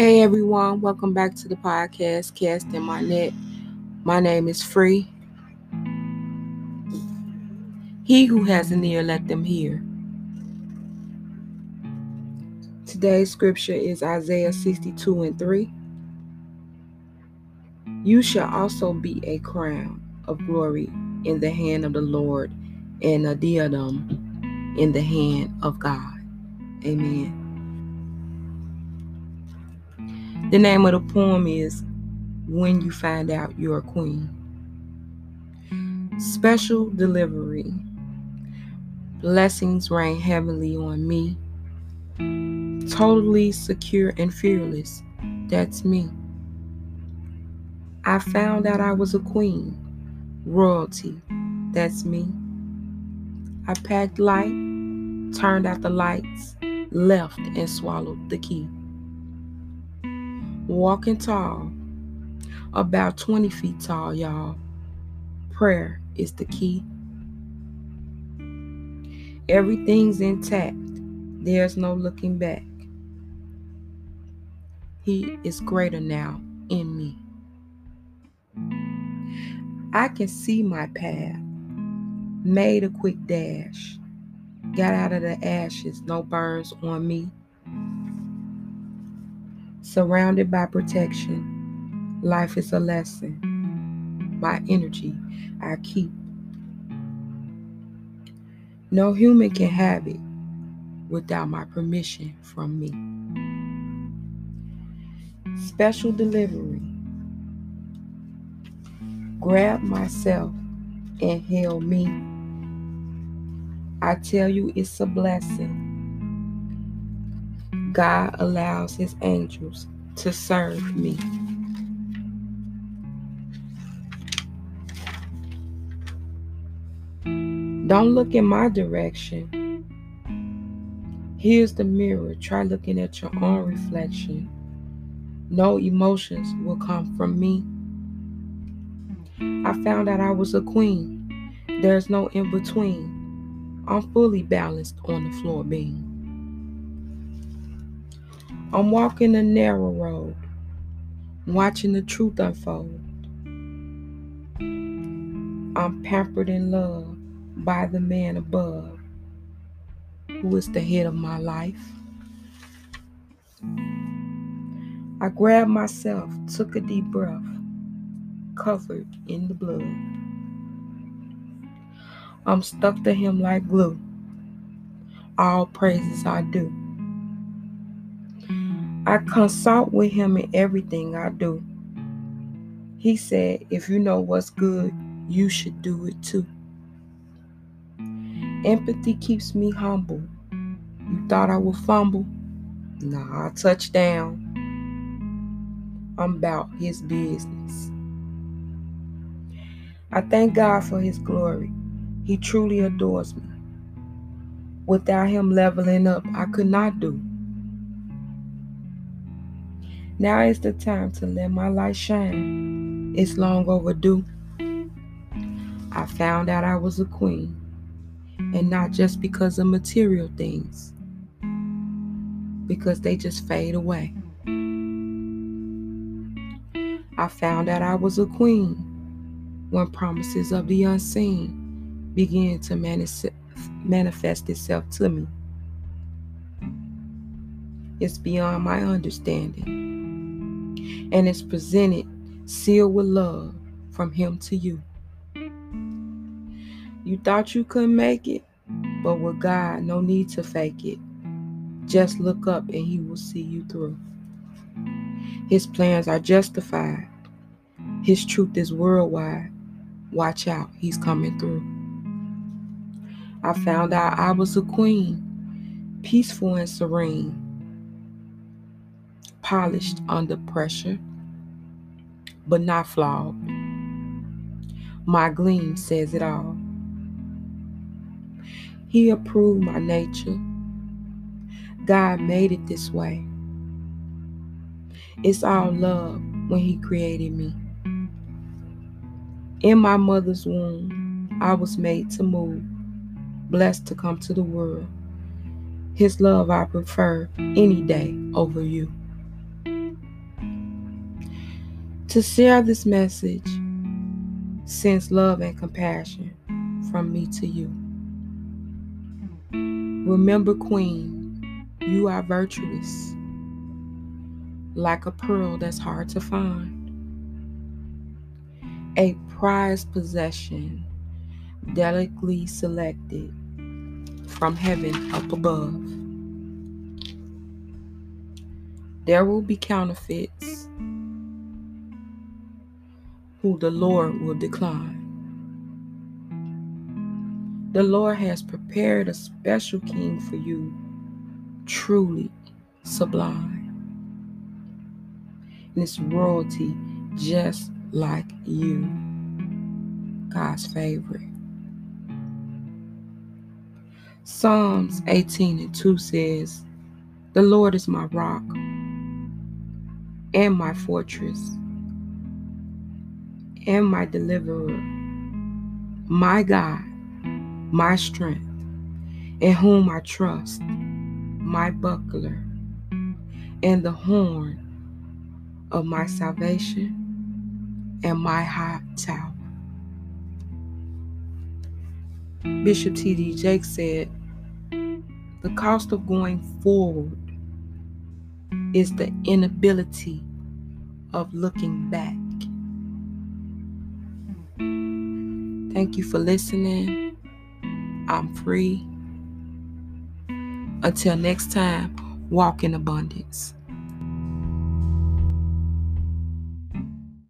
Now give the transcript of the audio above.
Hey everyone, welcome back to the podcast Casting My Net. My name is Free. He who has an ear, let them hear. Today's scripture is Isaiah 62 and 3. You shall also be a crown of glory in the hand of the Lord and a diadem in the hand of God. Amen. The name of the poem is When You Find Out You're a Queen. Special delivery. Blessings rain heavily on me. Totally secure and fearless. That's me. I found out I was a queen. Royalty. That's me. I packed light, turned out the lights, left and swallowed the key walking tall, about 20 feet tall, y'all. Prayer is the key. Everything's intact, there's no looking back. He is greater now in me. I can see my path, made a quick dash, got out of the ashes, no burns on me surrounded by protection. Life is a lesson. My energy I keep. No human can have it without my permission from me. Special delivery. Grab myself and hail me. I tell you, it's a blessing God allows his angels to serve me. Don't look in my direction. Here's the mirror. Try looking at your own reflection. No emotions will come from me. I found out I was a queen. There's no in between. I'm fully balanced on the floor beam. I'm walking a narrow road, watching the truth unfold. I'm pampered in love by the man above, who is the head of my life. I grabbed myself, took a deep breath, covered in the blood. I'm stuck to him like glue. All praises I do. I consult with him in everything I do. He said, if you know what's good, you should do it too. Empathy keeps me humble. You thought I would fumble? Nah, I touch down. I'm about his business. I thank God for his glory. He truly adores me. Without him leveling up, I could not do. Now is the time to let my light shine. It's long overdue. I found out I was a queen, and not just because of material things, because they just fade away. I found out I was a queen when promises of the unseen began to manifest itself to me. It's beyond my understanding and is presented sealed with love from Him to you. You thought you couldn't make it, but with God, no need to fake it. Just look up and He will see you through. His plans are justified, His truth is worldwide. Watch out, He's coming through. I found out I was a queen, peaceful and serene polished under pressure, but not flawed. My gleam says it all. He approved my nature. God made it this way. It's all love when He created me. In my mother's womb, I was made to move, blessed to come to the world. His love I prefer any day over you. To share this message sends love and compassion from me to you. Remember, Queen, you are virtuous, like a pearl that's hard to find, a prized possession, delicately selected from heaven up above. There will be counterfeits who the Lord will decline. The Lord has prepared a special king for you, truly sublime. And it's royalty just like you, God's favorite. Psalms 18 and 2 says, The Lord is my rock and my fortress and my deliverer, my God, my strength, in whom I trust, my buckler, and the horn of my salvation, and my high tower. Bishop T.D. Jakes said, The cost of going forward is the inability of looking back. Thank you for listening. I'm free. Until next time, walk in abundance.